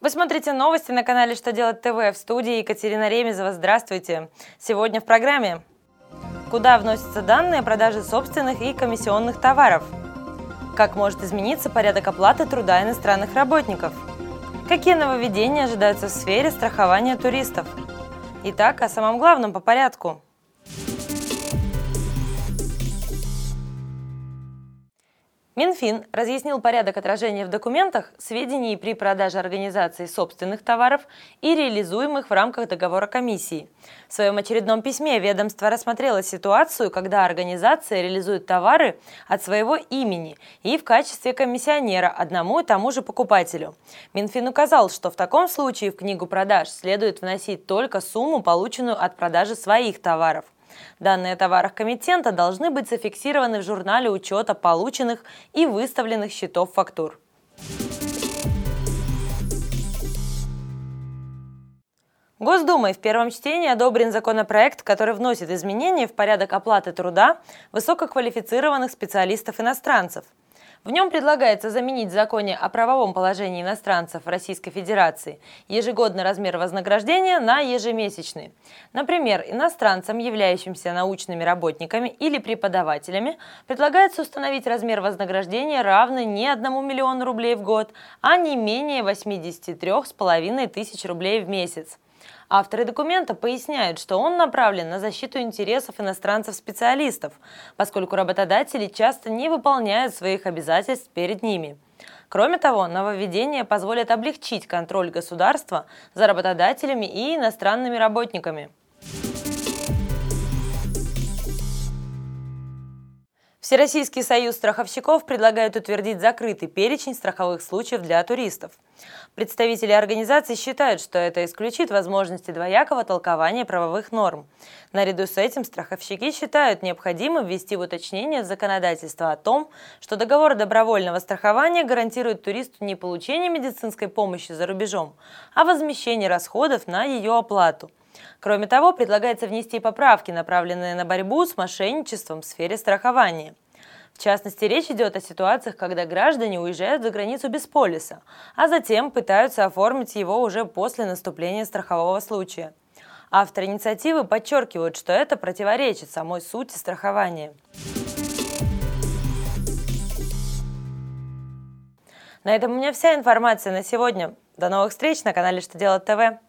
Вы смотрите новости на канале «Что делать ТВ» в студии Екатерина Ремезова. Здравствуйте! Сегодня в программе. Куда вносятся данные о продаже собственных и комиссионных товаров? Как может измениться порядок оплаты труда иностранных работников? Какие нововведения ожидаются в сфере страхования туристов? Итак, о самом главном по порядку – Минфин разъяснил порядок отражения в документах сведений при продаже организации собственных товаров и реализуемых в рамках договора комиссии. В своем очередном письме ведомство рассмотрело ситуацию, когда организация реализует товары от своего имени и в качестве комиссионера одному и тому же покупателю. Минфин указал, что в таком случае в книгу продаж следует вносить только сумму, полученную от продажи своих товаров – Данные о товарах комитента должны быть зафиксированы в журнале учета полученных и выставленных счетов фактур. Госдумой в первом чтении одобрен законопроект, который вносит изменения в порядок оплаты труда высококвалифицированных специалистов-иностранцев – в нем предлагается заменить в законе о правовом положении иностранцев Российской Федерации ежегодный размер вознаграждения на ежемесячный. Например, иностранцам, являющимся научными работниками или преподавателями, предлагается установить размер вознаграждения равный не 1 миллиону рублей в год, а не менее 83,5 тысяч рублей в месяц. Авторы документа поясняют, что он направлен на защиту интересов иностранцев-специалистов, поскольку работодатели часто не выполняют своих обязательств перед ними. Кроме того, нововведение позволит облегчить контроль государства за работодателями и иностранными работниками. Всероссийский союз страховщиков предлагает утвердить закрытый перечень страховых случаев для туристов. Представители организации считают, что это исключит возможности двоякого толкования правовых норм. Наряду с этим страховщики считают необходимым ввести в уточнение в законодательство о том, что договор добровольного страхования гарантирует туристу не получение медицинской помощи за рубежом, а возмещение расходов на ее оплату – Кроме того, предлагается внести поправки, направленные на борьбу с мошенничеством в сфере страхования. В частности, речь идет о ситуациях, когда граждане уезжают за границу без полиса, а затем пытаются оформить его уже после наступления страхового случая. Авторы инициативы подчеркивают, что это противоречит самой сути страхования. На этом у меня вся информация на сегодня. До новых встреч на канале «Что делать ТВ».